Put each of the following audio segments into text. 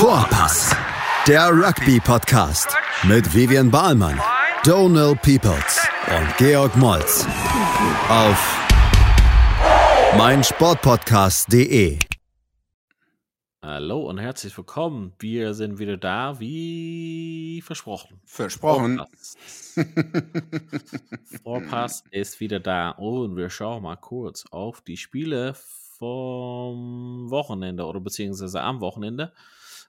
Vorpass, der Rugby-Podcast mit Vivian Bahlmann, Donal Peoples und Georg Moltz auf meinsportpodcast.de. Hallo und herzlich willkommen. Wir sind wieder da, wie versprochen. Versprochen. Vorpass, Vorpass ist wieder da und wir schauen mal kurz auf die Spiele vom Wochenende oder beziehungsweise am Wochenende.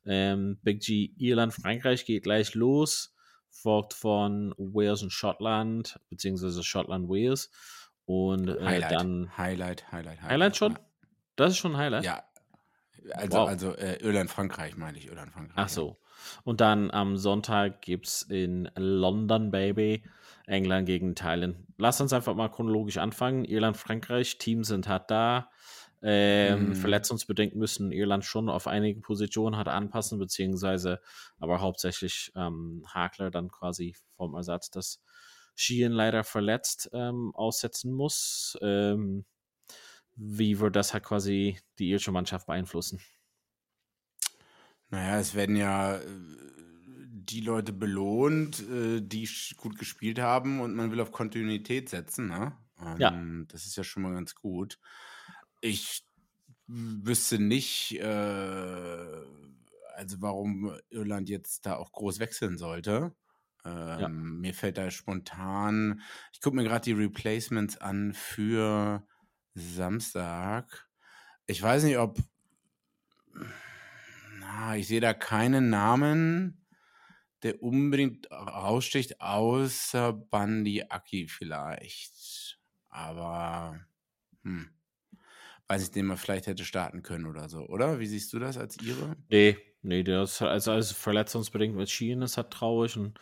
Ähm, Big G Irland, Frankreich geht gleich los, folgt von Wales und Schottland, beziehungsweise Schottland, Wales. Und äh, Highlight, dann. Highlight, Highlight, Highlight. Highlight schon? Das ist schon ein Highlight? Ja. Also, Wow. also äh, Irland, Frankreich meine ich, Irland, Frankreich. Ach so. Und dann am Sonntag gibt es in London, Baby, England gegen Thailand. Lass uns einfach mal chronologisch anfangen. Irland, Frankreich, Teams sind halt da. Ähm, Mhm. Verletzungsbedingt müssen Irland schon auf einige Positionen halt anpassen, beziehungsweise aber hauptsächlich ähm, Hakler dann quasi vom Ersatz, dass Sheehan leider verletzt ähm, aussetzen muss. Ähm, wie wird das halt quasi die irische Mannschaft beeinflussen? Naja, es werden ja äh, die Leute belohnt, äh, die gut gespielt haben und man will auf Kontinuität setzen. Ne? Ja. Ähm, Das ist ja schon mal ganz gut. Ich wüsste nicht, äh, also warum Irland jetzt da auch groß wechseln sollte. Ähm, Mir fällt da spontan, ich gucke mir gerade die Replacements an für Samstag. Ich weiß nicht, ob na, ich sehe da keinen Namen, der unbedingt raussticht, außer Bandi Aki vielleicht. Aber hm, weiß ich, den man vielleicht hätte starten können oder so, oder? Wie siehst du das als Ihre? Nee, nee, das ist also, also verletzungsbedingt mit Sheehan ist halt traurig und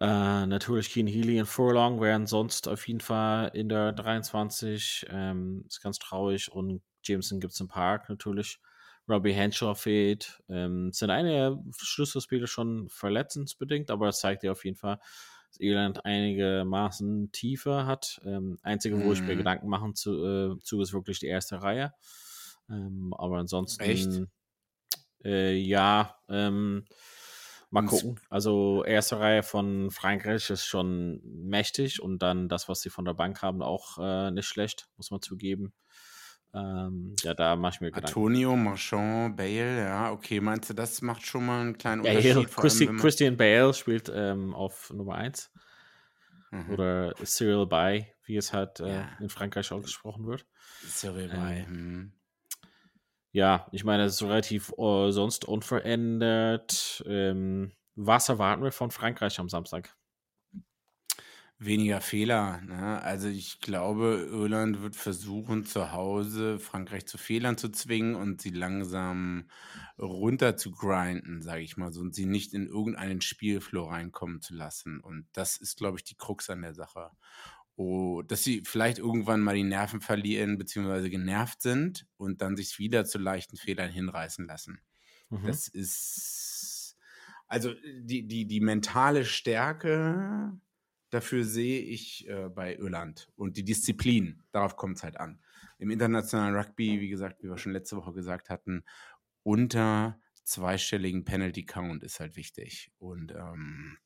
äh, natürlich Keen Healy und Furlong wären sonst auf jeden Fall in der 23. Ähm, ist ganz traurig und Jameson gibt es im Park natürlich. Robbie Henshaw fehlt. Ähm, sind einige Schlüsselspieler schon verletzungsbedingt, aber es zeigt ja auf jeden Fall, dass Irland einigermaßen Tiefe hat. Ähm, einzige, wo ich mir Mhm. Gedanken machen zu, äh, zu, ist wirklich die erste Reihe. Ähm, aber ansonsten. Echt? Äh, ja, ähm, mal gucken. Also erste Reihe von Frankreich ist schon mächtig und dann das, was sie von der Bank haben, auch äh, nicht schlecht, muss man zugeben. Ähm, ja, da mache ich mir Gedanken. Antonio, Marchand, Bale, ja, okay, meinst du, das macht schon mal einen kleinen Bale, Unterschied? allem, Christi, man- Christian Bale spielt ähm, auf Nummer 1 Mhm. oder Cyril Bay, wie es halt äh, Ja. in Frankreich ausgesprochen wird. Cyril Ähm, Bay, hm. Ja, ich meine, es ist relativ äh, sonst unverändert. Ähm, was erwarten wir von Frankreich am Samstag? Weniger Fehler. Ne? Also ich glaube, Irland wird versuchen, zu Hause Frankreich zu Fehlern zu zwingen und sie langsam runter zu grinden, sage ich mal so, und sie nicht in irgendeinen Spielflow reinkommen zu lassen. Und das ist, glaube ich, die Krux an der Sache. Oh, dass sie vielleicht irgendwann mal die Nerven verlieren, beziehungsweise genervt sind und dann sich wieder zu leichten Fehlern hinreißen lassen. Mhm. Das ist also die, die, die mentale Stärke dafür sehe ich äh, bei Irland und die Disziplin, darauf kommt es halt an. Im internationalen Rugby, wie gesagt, wie wir schon letzte Woche gesagt hatten, unter zweistelligen Penalty Count ist halt wichtig. Und ähm,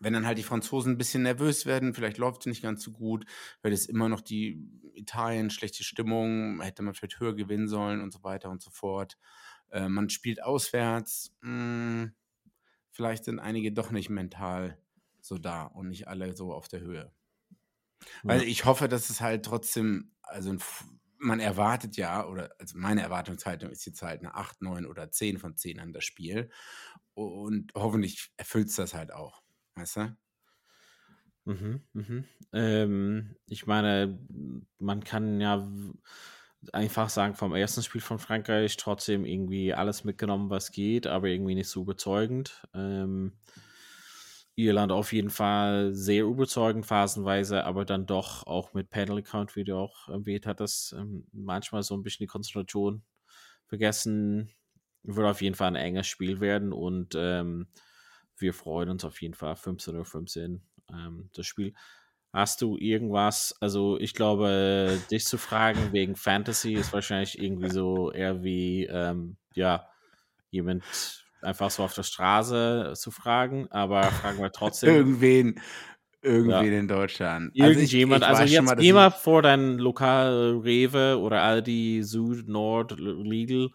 wenn dann halt die Franzosen ein bisschen nervös werden, vielleicht läuft es nicht ganz so gut, weil es immer noch die Italien, schlechte Stimmung, hätte man vielleicht höher gewinnen sollen und so weiter und so fort. Äh, man spielt auswärts, mh, vielleicht sind einige doch nicht mental so da und nicht alle so auf der Höhe. Weil Ja. ich hoffe, dass es halt trotzdem, also man erwartet ja, oder also meine Erwartungshaltung ist jetzt halt eine 8, 9 oder 10 von 10 an das Spiel. Und hoffentlich erfüllt es das halt auch. Weißt du? Mhm, mhm. Ähm, ich meine, man kann ja einfach sagen, vom ersten Spiel von Frankreich trotzdem irgendwie alles mitgenommen, was geht, aber irgendwie nicht so überzeugend. Ähm, Irland auf jeden Fall sehr überzeugend phasenweise, aber dann doch auch mit Penalty Count, wie du auch erwähnt hattest, ähm, manchmal so ein bisschen die Konzentration vergessen. Wird auf jeden Fall ein enges Spiel werden und ähm, wir freuen uns auf jeden Fall 15 Uhr 15 ähm, das Spiel. Hast du irgendwas, also ich glaube, dich zu fragen wegen Fantasy ist wahrscheinlich irgendwie so eher wie, ähm, ja, jemand einfach so auf der Straße zu fragen, aber fragen wir trotzdem. Irgendwen, irgendwen in Deutschland. Irgendjemand, also, weiß schon jetzt mal, dass geh ich- mal vor dein Lokal Rewe oder Aldi, Süd, Nord, Lidl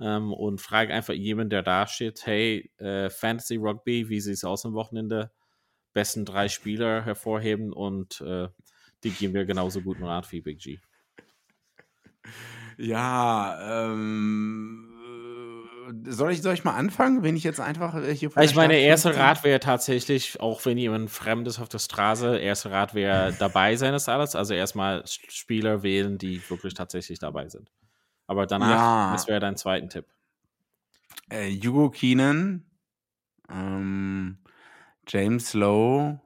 ähm, und frag einfach jemanden, der da steht, hey, äh, Fantasy Rugby, wie sieht es aus am Wochenende? Besten drei Spieler hervorheben und äh, die geben wir genauso guten Rat wie Big G. Ja, ähm, äh, soll ich, soll ich mal anfangen, wenn ich jetzt einfach äh, hier vor Ich der meine, erster 15 Rat wäre tatsächlich, auch wenn jemand Fremdes auf der Straße, erster Rat wäre dabei sein ist alles. Also erstmal Spieler wählen, die wirklich tatsächlich dabei sind. Aber danach, Ja. das wäre dein zweiten Tipp. Äh, Hugo Keenan, ähm, James Lowe,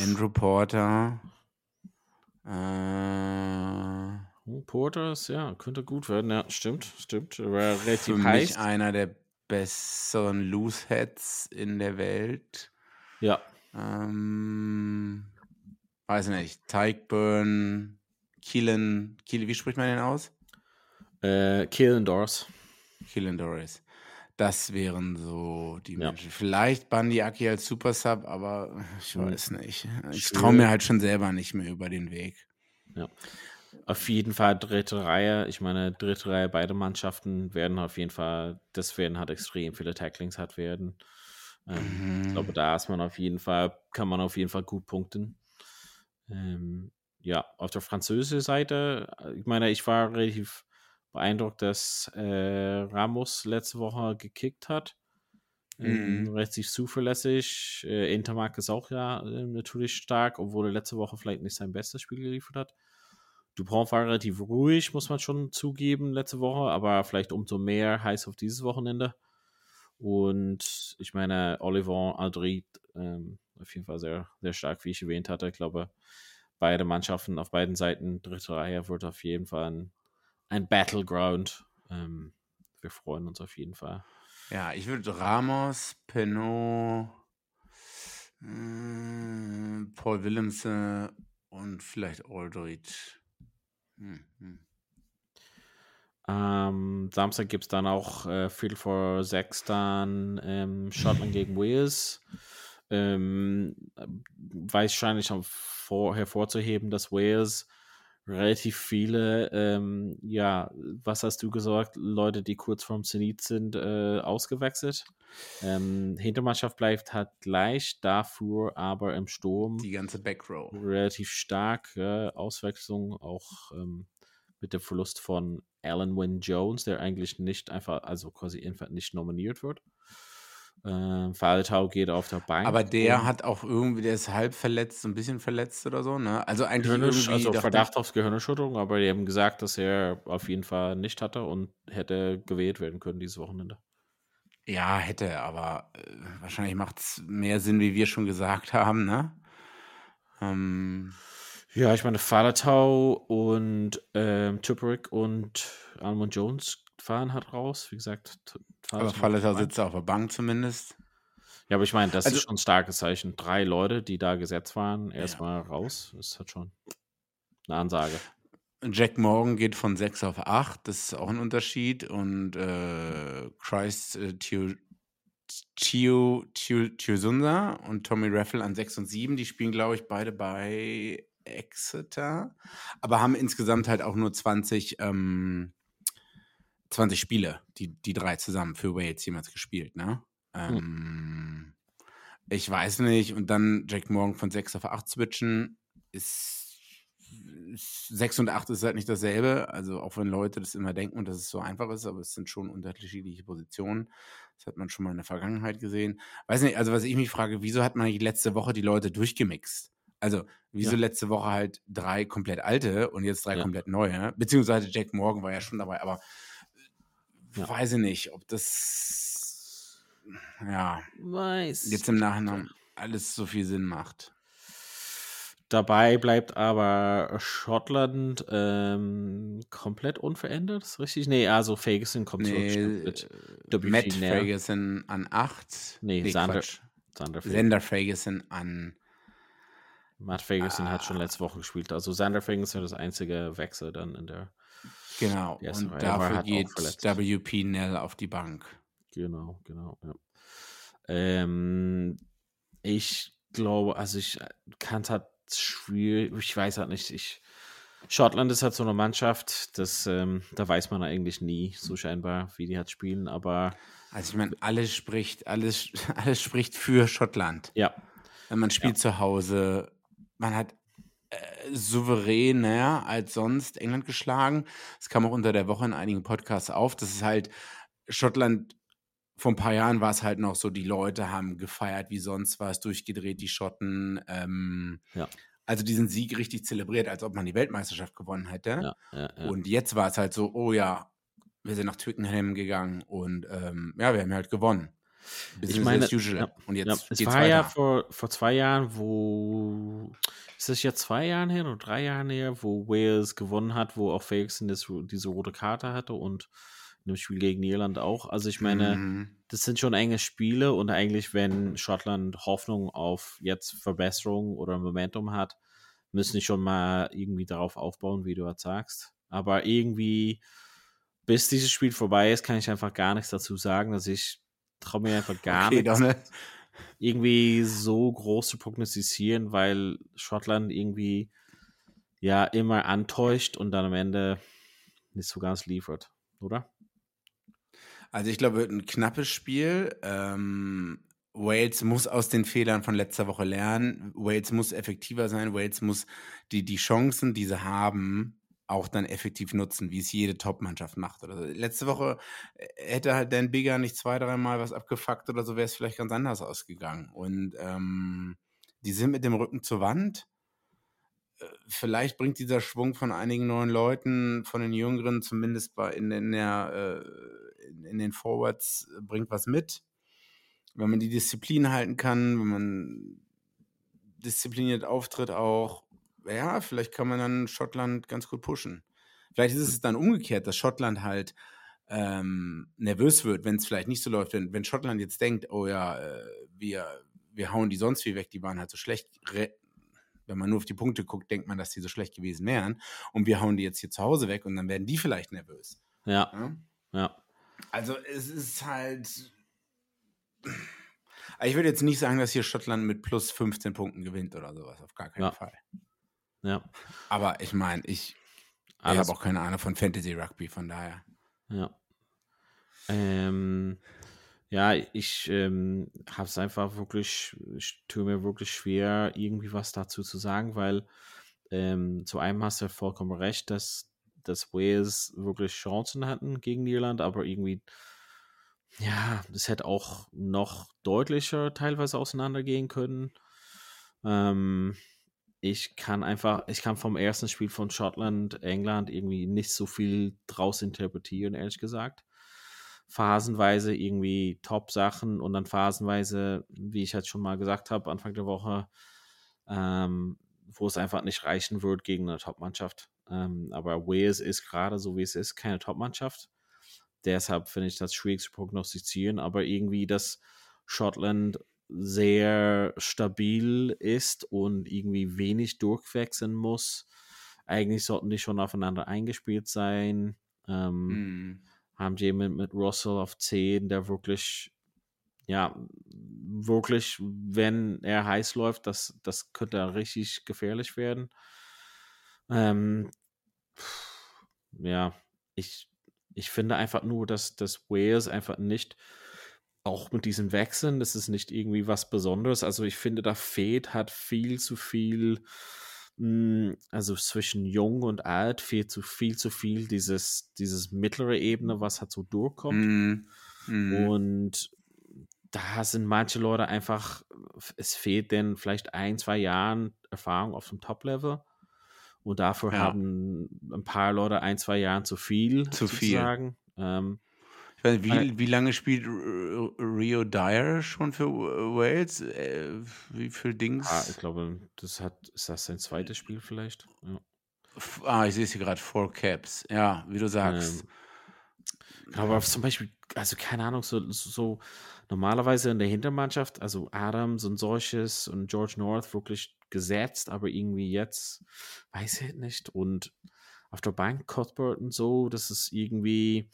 Andrew Porter, äh, Oh, Porters, ja, könnte gut werden. Ja, stimmt, stimmt. Für relativ mich heiß. einer der besseren Looseheads in der Welt. Ja, Ähm, weiß nicht, Tykeburn, Keelan, Keelan, wie spricht man den aus? äh, Killen Doors. Keelan Doris. Das wären so die Ja. Menschen. Vielleicht Bundy Aki als Super Sub, aber ich Hm. weiß nicht. Ich traue mir halt schon selber nicht mehr über den Weg. Auf jeden Fall dritte Reihe. Ich meine, dritte Reihe, beide Mannschaften werden auf jeden Fall, das werden halt extrem viele Tacklings hat werden. Ähm, Ich Mhm. glaube, da ist man auf jeden Fall, kann man auf jeden Fall gut punkten. Ähm, ja, auf der französischen Seite, äh, ich meine, ich war relativ beeindruckt, dass äh, Ramos letzte Woche gekickt hat. Ähm, Mhm. Relativ zuverlässig. Äh, Intermark ist auch ja äh, natürlich stark, obwohl er letzte Woche vielleicht nicht sein bestes Spiel geliefert hat. Dupont war relativ ruhig, muss man schon zugeben, letzte Woche, aber vielleicht umso mehr heiß auf dieses Wochenende. Und ich meine, Oliver Aldrit, ähm, auf jeden Fall sehr, sehr stark, wie ich erwähnt hatte. Ich glaube, beide Mannschaften auf beiden Seiten, dritte Reihe, wird auf jeden Fall ein, ein Battleground. Ähm, wir freuen uns auf jeden Fall. Ja, ich würde Ramos, Penot, äh, Paul Willemse und vielleicht Aldridge. Hm, hm. Am Samstag gibt es dann auch äh, Viertel vor sechs dann ähm, Schottland gegen Wales. Ähm, wahrscheinlich hervorzuheben, dass Wales relativ viele, ähm, ja, was hast du gesagt, Leute, die kurz vorm Zenit sind, äh, ausgewechselt. Ähm, Hintermannschaft bleibt halt gleich, dafür aber im Sturm Die ganze Backrow. relativ stark. Ja, Auswechslung auch ähm, mit dem Verlust von Alan Wynne Jones, der eigentlich nicht einfach, also quasi einfach nicht nominiert wird. Ähm, Faletau geht auf der Bank. Aber der und hat auch irgendwie, der ist halb verletzt, so ein bisschen verletzt oder so, ne? Also eigentlich Gehirnisch, irgendwie also Verdacht auf Gehirnerschütterung, aber die haben gesagt, dass er auf jeden Fall nicht hatte und hätte gewählt werden können dieses Wochenende. ja, hätte, aber äh, wahrscheinlich macht es mehr Sinn, wie wir schon gesagt haben, ne? Ähm, Ja, ich meine, Faletau und ähm, Tupperick und Almond Jones fahren halt raus. Wie gesagt, aber Falleter sitzt auf der Bank zumindest. Ja, aber ich meine, das Also- ist schon ein starkes Zeichen. Drei Leute, die da gesetzt waren, erstmal raus. Das hat schon eine Ansage. Jack Morgan geht von 6 auf 8, das ist auch ein Unterschied. Und äh, Christ äh, Tio, Tio, Tio, und Tommy Raffle an 6 und 7, die spielen, glaube ich, beide bei Exeter, aber haben insgesamt halt auch nur 20, ähm, 20 Spiele, die, die drei zusammen für Wales jemals gespielt, ne? Ähm, Ich weiß nicht. Und dann Jack Morgan von 6 auf 8 switchen ist, ist 6 und 8 ist halt nicht dasselbe. Also auch wenn Leute das immer denken, dass es so einfach ist, aber es sind schon unterschiedliche Positionen. Das hat man schon mal in der Vergangenheit gesehen. Weiß nicht, also was ich mich frage, wieso hat man letzte Woche die Leute durchgemixt? Also, wieso Ja. letzte Woche halt drei komplett alte und jetzt drei Ja. komplett neue? Beziehungsweise Jack Morgan war ja schon dabei, aber Ja. weiß ich nicht, ob das ja Weiß. jetzt im Nachhinein alles so viel Sinn macht. Dabei bleibt aber Schottland ähm, komplett unverändert, ist richtig? Nee, also Ferguson kommt zurück. Nee, mit äh, Matt Nell. Ferguson an 8. Nee, Sander- Quatsch. Sander Ferguson. Sender Ferguson an. Matt Ferguson hat Ah. schon letzte Woche gespielt. Also Sander Ferguson das einzige Wechsel dann in der. Genau. Und Reihe dafür halt geht. WP Nell auf die Bank. Genau, genau, ja. Ähm, ich glaube, also ich kann es halt schwierig, ich weiß halt nicht, ich Schottland ist halt so eine Mannschaft, das, ähm, da weiß man eigentlich nie, so scheinbar, wie die halt spielen, aber. Also ich meine, alles spricht, alles, alles spricht für Schottland. Ja. Man spielt ja. zu Hause, man hat äh, souveräner als sonst England geschlagen. Das kam auch unter der Woche in einigen Podcasts auf. Das ist halt Schottland vor ein paar Jahren war es halt noch so, die Leute haben gefeiert wie sonst was, durchgedreht, die Schotten. Ähm, ja. Also diesen Sieg richtig zelebriert, als ob man die Weltmeisterschaft gewonnen hätte. Ja, ja, und jetzt war es halt so, oh ja, wir sind nach Twickenham gegangen und ähm, ja, wir haben halt gewonnen. Business ich meine, usual. und jetzt es war weiter. ja vor, vor zwei Jahren, wo ist das jetzt zwei Jahren her oder drei Jahren her, wo Wales gewonnen hat, wo auch Ferguson diese rote Karte hatte und in dem Spiel gegen Irland auch. Also ich meine, mhm. das sind schon enge Spiele und eigentlich, wenn Schottland Hoffnung auf jetzt Verbesserung oder Momentum hat, müssen die schon mal irgendwie darauf aufbauen, wie du jetzt sagst. Aber irgendwie, bis dieses Spiel vorbei ist, kann ich einfach gar nichts dazu sagen. dass ich traue mir einfach gar okay, nichts. Donne. Irgendwie so groß zu prognostizieren, weil Schottland irgendwie ja immer antäuscht und dann am Ende nicht so ganz liefert, oder? Also ich glaube, wird ein knappes Spiel. Ähm, Wales muss aus den Fehlern von letzter Woche lernen. Wales muss effektiver sein. Wales muss die, die Chancen, die sie haben, auch dann effektiv nutzen, wie es jede Top-Mannschaft macht. Oder so. Letzte Woche äh, hätte halt Dan Bigger nicht zwei, dreimal was abgefuckt oder so, wäre es vielleicht ganz anders ausgegangen. Und ähm, die sind mit dem Rücken zur Wand. Äh, vielleicht bringt dieser Schwung von einigen neuen Leuten, von den Jüngeren, zumindest bei in, in der äh, in den Forwards äh, bringt was mit. Wenn man die Disziplin halten kann, wenn man diszipliniert auftritt auch, ja, vielleicht kann man dann Schottland ganz gut pushen. Vielleicht ist es dann umgekehrt, dass Schottland halt ähm, nervös wird, wenn es vielleicht nicht so läuft. Wenn, wenn Schottland jetzt denkt, oh ja, äh, wir, wir hauen die sonst wie weg, die waren halt so schlecht. Wenn man nur auf die Punkte guckt, denkt man, dass die so schlecht gewesen wären. Und wir hauen die jetzt hier zu Hause weg und dann werden die vielleicht nervös. Ja. Ja. ja. Also es ist halt. Ich würde jetzt nicht sagen, dass hier Schottland mit plus 15 Punkten gewinnt oder sowas. Auf gar keinen ja. Fall. Ja. Aber ich meine, ich, ich habe auch keine Ahnung von Fantasy Rugby, von daher. Ja. Ähm, ja, ich ähm, habe es einfach wirklich, ich tue mir wirklich schwer, irgendwie was dazu zu sagen, weil ähm, zu einem hast du vollkommen recht, dass dass Wales wirklich Chancen hatten gegen Irland, aber irgendwie, ja, das hätte auch noch deutlicher teilweise auseinandergehen können. Ähm, ich kann einfach, ich kann vom ersten Spiel von Schottland, England irgendwie nicht so viel draus interpretieren, ehrlich gesagt. Phasenweise irgendwie Top-Sachen und dann phasenweise, wie ich halt schon mal gesagt habe, Anfang der Woche, ähm, wo es einfach nicht reichen wird gegen eine Top-Mannschaft. Ähm, aber Wales ist gerade so wie es ist keine Top-Mannschaft. Deshalb finde ich das schwierig zu prognostizieren, aber irgendwie, dass Schottland sehr stabil ist und irgendwie wenig durchwechseln muss. Eigentlich sollten die schon aufeinander eingespielt sein. Ähm, mm. Haben jemanden mit Russell auf 10, der wirklich, ja, wirklich, wenn er heiß läuft, das, das könnte richtig gefährlich werden. Ähm, ja, ich, ich finde einfach nur, dass das Wales einfach nicht, auch mit diesen Wechseln, das ist nicht irgendwie was Besonderes. Also ich finde, da fehlt hat viel zu viel, hm, also zwischen jung und alt fehlt zu viel zu viel dieses, dieses mittlere Ebene, was halt so durchkommt. Mm, mm. Und da sind manche Leute einfach, es fehlt denn vielleicht ein, zwei Jahren Erfahrung auf dem Top-Level. Und dafür ja. haben ein paar Leute ein, zwei Jahre zu viel. Zu sozusagen. viel. Ähm, weiß, wie, wie lange spielt Rio Dyer schon für Wales? Äh, wie viel Dings? Ah, ich glaube, das hat, ist das sein zweites Spiel vielleicht? Ja. Ah, ich sehe es hier gerade, Four Caps. Ja, wie du sagst. Ähm, aber zum Beispiel, also keine Ahnung, so, so normalerweise in der Hintermannschaft, also Adams und solches und George North wirklich gesetzt, aber irgendwie jetzt, weiß ich nicht. Und auf der Bank Cuthbert und so, das ist irgendwie,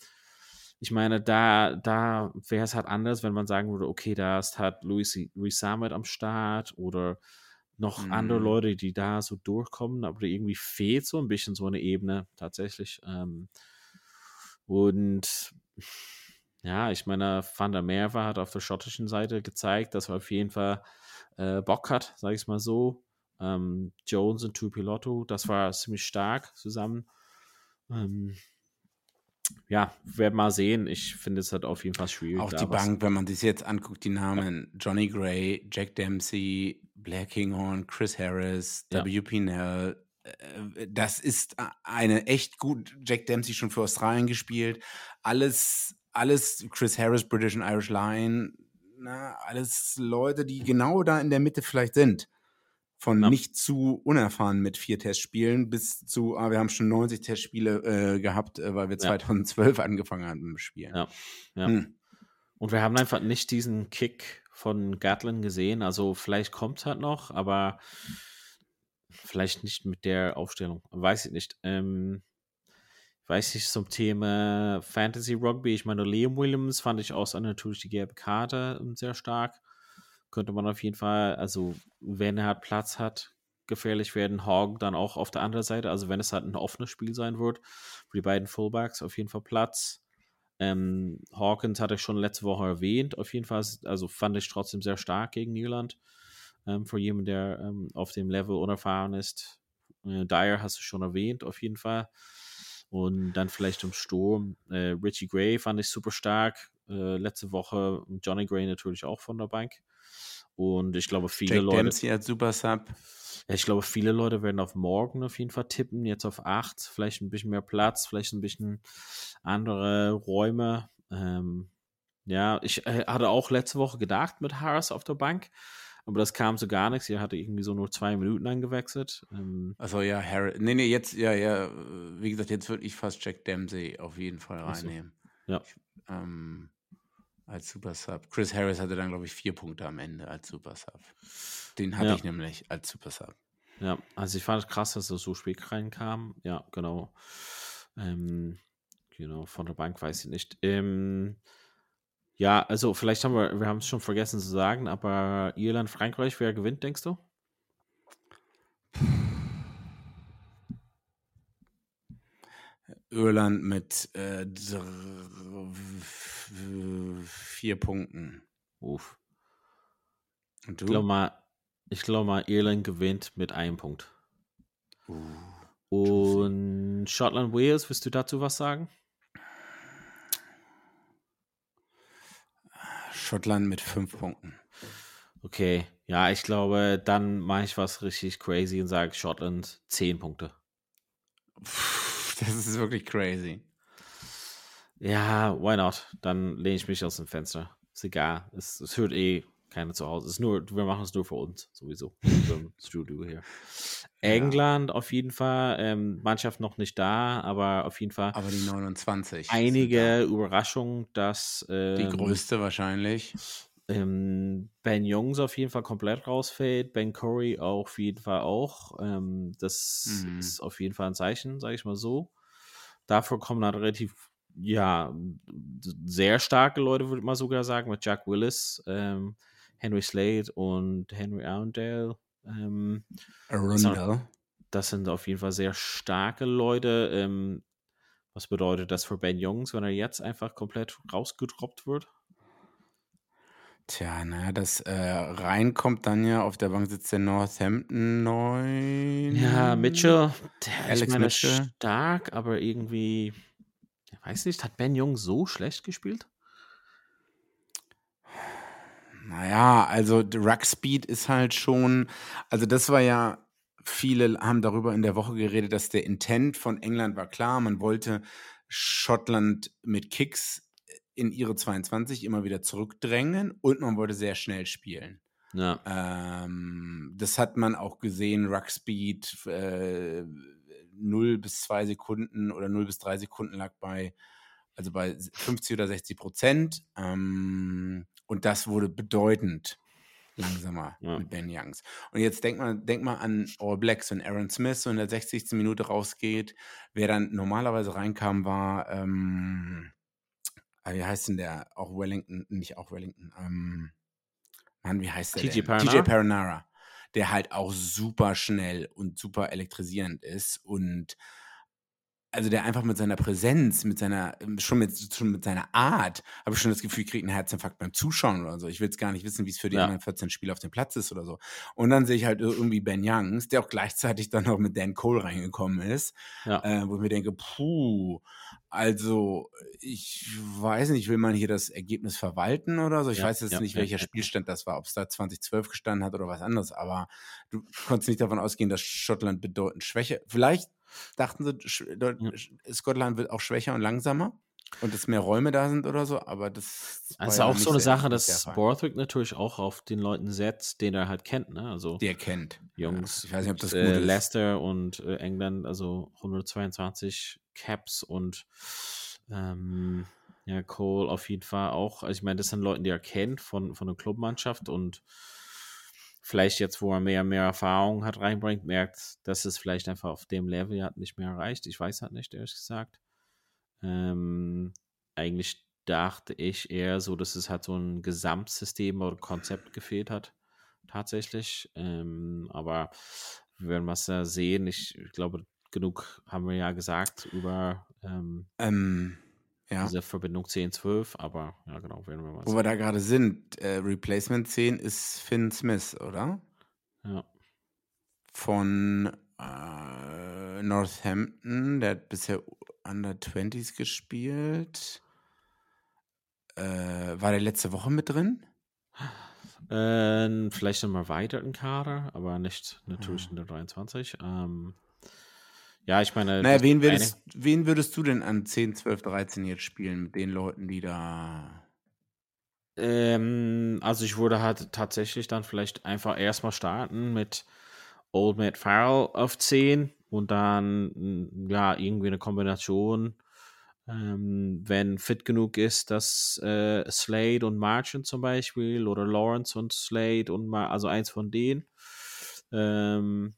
ich meine, da, da wäre es halt anders, wenn man sagen würde, okay, da ist halt Louis, Louis Samet am Start oder noch mhm. andere Leute, die da so durchkommen, aber irgendwie fehlt so ein bisschen so eine Ebene tatsächlich. Ähm, und ja, ich meine, Van der Merwe hat auf der schottischen Seite gezeigt, dass er auf jeden Fall äh, Bock hat, sage ich es mal so. Ähm, Jones und Tupilotto, das war ziemlich stark zusammen. Ähm, ja, werden mal sehen. Ich finde es halt auf jeden Fall schwierig. Auch die Bank, wenn man sich jetzt anguckt, die Namen Johnny Gray, Jack Dempsey, Blair Kinghorn, Chris Harris, ja. W. Nell, äh, das ist eine echt gut, Jack Dempsey schon für Australien gespielt. Alles, alles Chris Harris, British and Irish Line, na, alles Leute, die genau da in der Mitte vielleicht sind. Von ja. nicht zu unerfahren mit vier Testspielen bis zu, ah, wir haben schon 90 Testspiele äh, gehabt, äh, weil wir ja. 2012 angefangen haben mit Spielen. Ja. ja. Hm. Und wir haben einfach nicht diesen Kick von Gatlin gesehen. Also vielleicht kommt es halt noch, aber vielleicht nicht mit der Aufstellung. Weiß ich nicht. Ähm, weiß ich zum Thema Fantasy Rugby. Ich meine, Liam Williams fand ich auch natürlich die gelbe Karte ähm, sehr stark könnte man auf jeden Fall, also wenn er halt Platz hat, gefährlich werden. Hogg dann auch auf der anderen Seite, also wenn es halt ein offenes Spiel sein wird, für die beiden Fullbacks auf jeden Fall Platz. Ähm, Hawkins hatte ich schon letzte Woche erwähnt, auf jeden Fall, also fand ich trotzdem sehr stark gegen Irland. Ähm, für jemanden, der ähm, auf dem Level unerfahren ist. Äh, Dyer hast du schon erwähnt, auf jeden Fall. Und dann vielleicht im Sturm. Äh, Richie Gray fand ich super stark. Äh, letzte Woche Johnny Gray natürlich auch von der Bank. Und ich glaube, viele Jack Leute. Dempsey als Super Sub. Ja, ich glaube, viele Leute werden auf morgen auf jeden Fall tippen, jetzt auf 8, vielleicht ein bisschen mehr Platz, vielleicht ein bisschen andere Räume. Ähm, ja, ich äh, hatte auch letzte Woche gedacht mit Harris auf der Bank, aber das kam so gar nichts. Er hatte irgendwie so nur zwei Minuten angewechselt. Ähm, also ja, Harris. Nee, nee, jetzt, ja, ja, wie gesagt, jetzt würde ich fast Jack Dempsey auf jeden Fall reinnehmen. So. Ja. Ich, ähm, als Super Sub. Chris Harris hatte dann, glaube ich, vier Punkte am Ende als Super Sub. Den hatte ja. ich nämlich als Super Sub. Ja, also ich fand es krass, dass er so spät reinkam. Ja, genau. Ähm, genau, von der Bank weiß ich nicht. Ähm, ja, also vielleicht haben wir, wir haben es schon vergessen zu sagen, aber Irland, Frankreich, wer gewinnt, denkst du? Irland mit äh, vier Punkten. Uff. Und du? Ich glaube mal, ich glaube mal, Irland gewinnt mit einem Punkt. Uh, Und Schottland, Wales, willst du dazu was sagen? Schottland mit fünf Punkten. Okay, ja, ich glaube, dann mache ich was richtig crazy und sage Schottland zehn Punkte. Das ist wirklich crazy. Ja, why not? Dann lehne ich mich aus dem Fenster. Ist egal. Es, es hört eh keiner zu Hause. Es ist nur, wir machen es nur für uns, sowieso. Im Studio hier. England ja. auf jeden Fall. Ähm, Mannschaft noch nicht da, aber auf jeden Fall. Aber die 29. Einige Überraschungen, dass. Ähm, die größte wahrscheinlich. Ähm, ben Jungs auf jeden Fall komplett rausfällt. Ben Curry auf jeden Fall auch. Ähm, das mhm. ist auf jeden Fall ein Zeichen, sage ich mal so. Dafür kommen dann relativ ja, sehr starke Leute, würde ich mal sogar sagen, mit Jack Willis, ähm, Henry Slade und Henry Arundel. Ähm, Arundel. Das sind auf jeden Fall sehr starke Leute. Ähm, was bedeutet das für Ben Jungs, wenn er jetzt einfach komplett rausgedroppt wird? Tja, naja, das äh, reinkommt dann ja, auf der Bank sitzt der Northampton 9. Ja, Mitchell, der Alex ist meine, Mitchell. stark, aber irgendwie weiß nicht, hat Ben Jung so schlecht gespielt? Naja, also Ruck Speed ist halt schon, also das war ja, viele haben darüber in der Woche geredet, dass der Intent von England war klar, man wollte Schottland mit Kicks in ihre 22 immer wieder zurückdrängen und man wollte sehr schnell spielen. Ja. Ähm, das hat man auch gesehen, Ruck Speed, äh, 0 bis 2 Sekunden oder 0 bis 3 Sekunden lag bei, also bei 50 oder 60 Prozent. Ähm, und das wurde bedeutend langsamer ja. mit Ben Youngs. Und jetzt denk mal, denk mal an All Blacks, wenn Aaron Smith so in der 60. Minute rausgeht. Wer dann normalerweise reinkam, war, ähm, äh, wie heißt denn der? Auch Wellington, nicht auch Wellington, ähm, Mann, wie heißt der? TJ denn? Perenara? TJ Perenara. Der halt auch super schnell und super elektrisierend ist und also der einfach mit seiner Präsenz, mit seiner, schon mit, schon mit seiner Art, habe ich schon das Gefühl, kriegt einen Herzinfarkt beim Zuschauen oder so. Ich will jetzt gar nicht wissen, wie es für die Ja. anderen 14 Spieler auf dem Platz ist oder so. Und dann sehe ich halt irgendwie Ben Youngs, der auch gleichzeitig dann noch mit Dan Cole reingekommen ist, Ja. äh, wo ich mir denke, puh, also ich weiß nicht, will man hier das Ergebnis verwalten oder so? Ich Ja, weiß jetzt nicht, welcher. Spielstand das war, ob es da 2012 gestanden hat oder was anderes, aber du konntest nicht davon ausgehen, dass Schottland bedeutend schwächer, vielleicht dachten sie, Sch- Ja. Scotland wird auch schwächer und langsamer und dass mehr Räume da sind oder so, aber das Also ja auch so eine Sache, dass. Borthwick natürlich auch auf den Leuten setzt, den er halt kennt, ne? Also der kennt. Jungs, Ja, ich weiß nicht, ob das gut äh, ist. Leicester und äh, England, also 122 Caps und ähm, ja, Cole auf jeden Fall auch. Also ich meine, das sind Leute, die er kennt von, von der Clubmannschaft und vielleicht jetzt, wo er mehr und mehr Erfahrung hat, reinbringt, merkt, dass es vielleicht einfach auf dem Level hat nicht mehr erreicht. Ich weiß halt nicht, ehrlich gesagt. Ähm, eigentlich dachte ich eher so, dass es halt so ein Gesamtsystem oder Konzept gefehlt hat, tatsächlich. Ähm, aber wir werden was da sehen. Ich glaube, genug haben wir ja gesagt über ähm, Ähm, ja. diese Verbindung 10-12, aber ja, genau, werden wir mal Wo sehen. wir da gerade sind, äh, Replacement 10 ist Finn Smith, oder? Ja. Von äh, Northampton, der hat bisher Under 20s gespielt. Äh, war der letzte Woche mit drin? Äh, vielleicht im erweiterten Kader, aber nicht natürlich in der 23. Ähm, ja, ich meine, Naja, wen eine- würdest, wen würdest du denn an 10, 12, 13 jetzt spielen mit den Leuten, die da. Ähm, also ich würde halt tatsächlich dann vielleicht einfach erstmal starten mit Old Matt Farrell auf 10 und dann mm, ja irgendwie eine Kombination, ähm, wenn fit genug ist, dass äh, Slade und Marchand zum Beispiel oder Lawrence und Slade und mal also eins von denen. Ähm,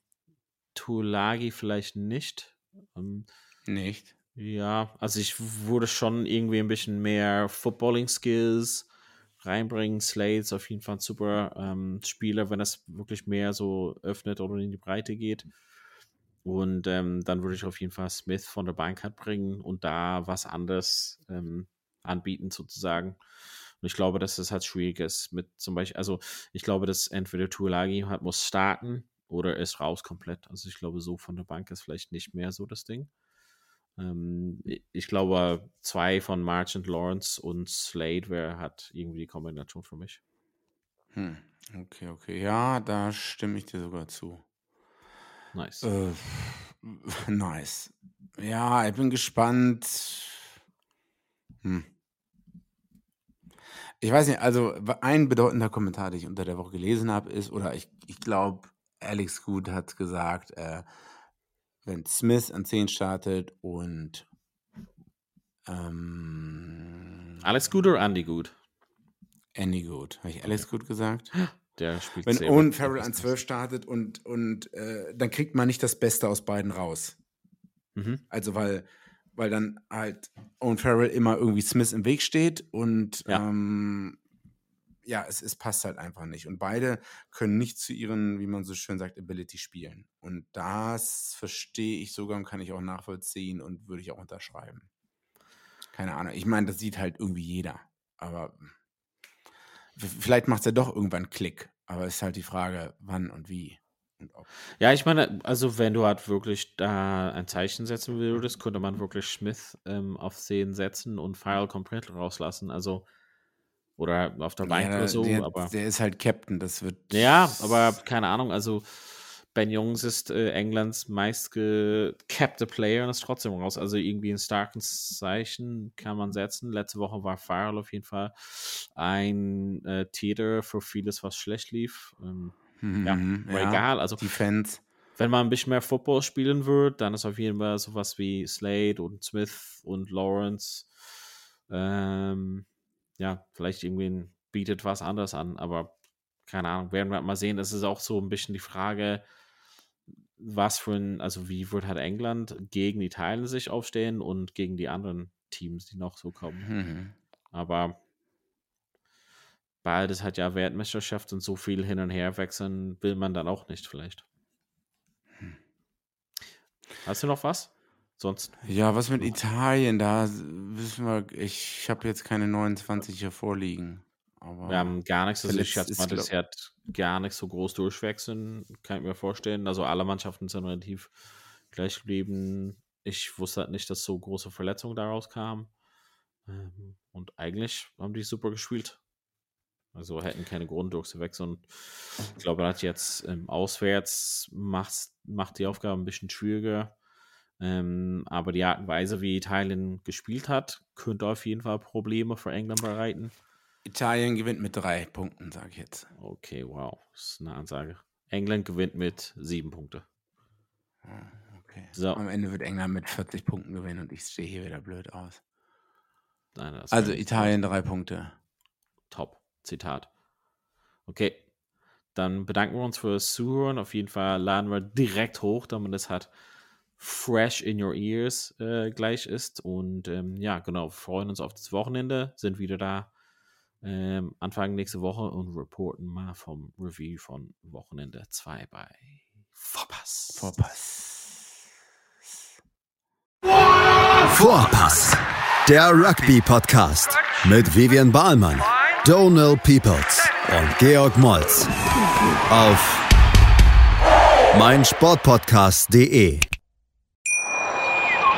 Tulagi vielleicht nicht. Ähm, Nicht. ja, also ich würde schon irgendwie ein bisschen mehr Footballing-Skills reinbringen. Slade ist auf jeden Fall ein super ähm, Spieler, wenn es wirklich mehr so öffnet oder in die Breite geht. Und ähm, dann würde ich auf jeden Fall Smith von der Bank halt bringen und da was anderes ähm, anbieten sozusagen. Und ich glaube, dass das halt schwierig ist mit zum Beispiel, also ich glaube, dass entweder Tuolagi halt muss starten oder ist raus komplett. Also ich glaube, so von der Bank ist vielleicht nicht mehr so das Ding. Ähm, ich glaube, zwei von Marchant Lawrence und Slade wäre halt irgendwie die Kombination für mich. Hm. Okay, okay. Ja, da stimme ich dir sogar zu. Nice. Äh, nice. Ja, ich bin gespannt. Hm. Ich weiß nicht, also ein bedeutender Kommentar, den ich unter der Woche gelesen habe, ist, oder ich, ich glaube, Alex Good hat gesagt, äh, wenn Smith an 10 startet und ähm, Alex gut oder Andy gut? Andy Good. Habe ich Alex Good gesagt? Der spielt Wenn Owen. Farrell an 12 startet und, und äh, dann kriegt man nicht das Beste aus beiden raus. Mhm. Also weil, weil dann halt Owen Farrell immer irgendwie Smith im Weg steht und ja, ähm, ja es, es passt halt einfach nicht. Und beide können nicht zu ihren, wie man so schön sagt, Ability spielen. Und das verstehe ich sogar und kann ich auch nachvollziehen und würde ich auch unterschreiben. Keine Ahnung. Ich meine, das sieht halt irgendwie jeder. Aber vielleicht macht es ja doch irgendwann Klick. Aber es ist halt die Frage, wann und wie. Ja, ich meine, also wenn du halt wirklich da ein Zeichen setzen würdest, könnte man wirklich Smith ähm, auf 10 setzen und Farrell komplett rauslassen. Also, oder auf der Bank Ja, oder so, der, aber. der ist halt Captain. Das wird. Ja, aber keine Ahnung, also Ben Jungs ist äh, Englands meistgecappte Player und ist trotzdem raus. Also irgendwie ein starkes Zeichen kann man setzen. Letzte Woche war Farrell auf jeden Fall ein äh, Täter für vieles, was schlecht lief. Ähm, ja, Mhm, aber egal. Also Defense. wenn man ein bisschen mehr Football spielen wird, dann ist auf jeden Fall sowas wie Slade und Smith und Lawrence. Ähm, ja, vielleicht irgendwie bietet was anderes an, aber keine Ahnung, werden wir mal sehen. Das ist auch so ein bisschen die Frage, was für ein, also wie wird halt England gegen die Teilen sich aufstehen und gegen die anderen Teams, die noch so kommen. Mhm. Aber beides hat ja Weltmeisterschaft und so viel hin und her wechseln will man dann auch nicht vielleicht. Hm. Hast du noch was? Sonst? Ja, was mit Italien? Da wissen wir, ich habe jetzt keine 29 hier vorliegen. Aber wir haben gar nichts, also ich schätze mal, das hat gar nichts so groß durchwechseln, kann ich mir vorstellen. Also alle Mannschaften sind relativ gleich geblieben. Ich wusste halt nicht, dass so große Verletzungen daraus kamen. Ähm, und eigentlich haben die super gespielt. Also hätten keine Grund durchzuwechseln. Und ich glaube, hat jetzt ähm, auswärts macht die Aufgabe ein bisschen schwieriger. Ähm, aber die Art und Weise, wie Italien gespielt hat, könnte auf jeden Fall Probleme für England bereiten. Italien gewinnt mit drei Punkten, sage ich jetzt. Okay, wow. Das ist eine Ansage. England gewinnt mit sieben Punkten. Ah, okay. So. Am Ende wird England mit 40 Punkten gewinnen und ich stehe hier wieder blöd aus. Nein, also Italien drei Punkte. Top. Zitat. Okay, dann bedanken wir uns fürs Zuhören. Auf jeden Fall laden wir direkt hoch, damit es hat fresh in your ears äh, gleich ist. Und ähm, ja, genau, freuen uns auf das Wochenende, sind wieder da ähm, Anfang nächste Woche und reporten mal vom Review von Wochenende 2 bei Vorpass. Vorpass. Vorpass. Der Rugby-Podcast mit Vivian Bahlmann Donald Peoples und Georg Moltz auf meinsportpodcast.de.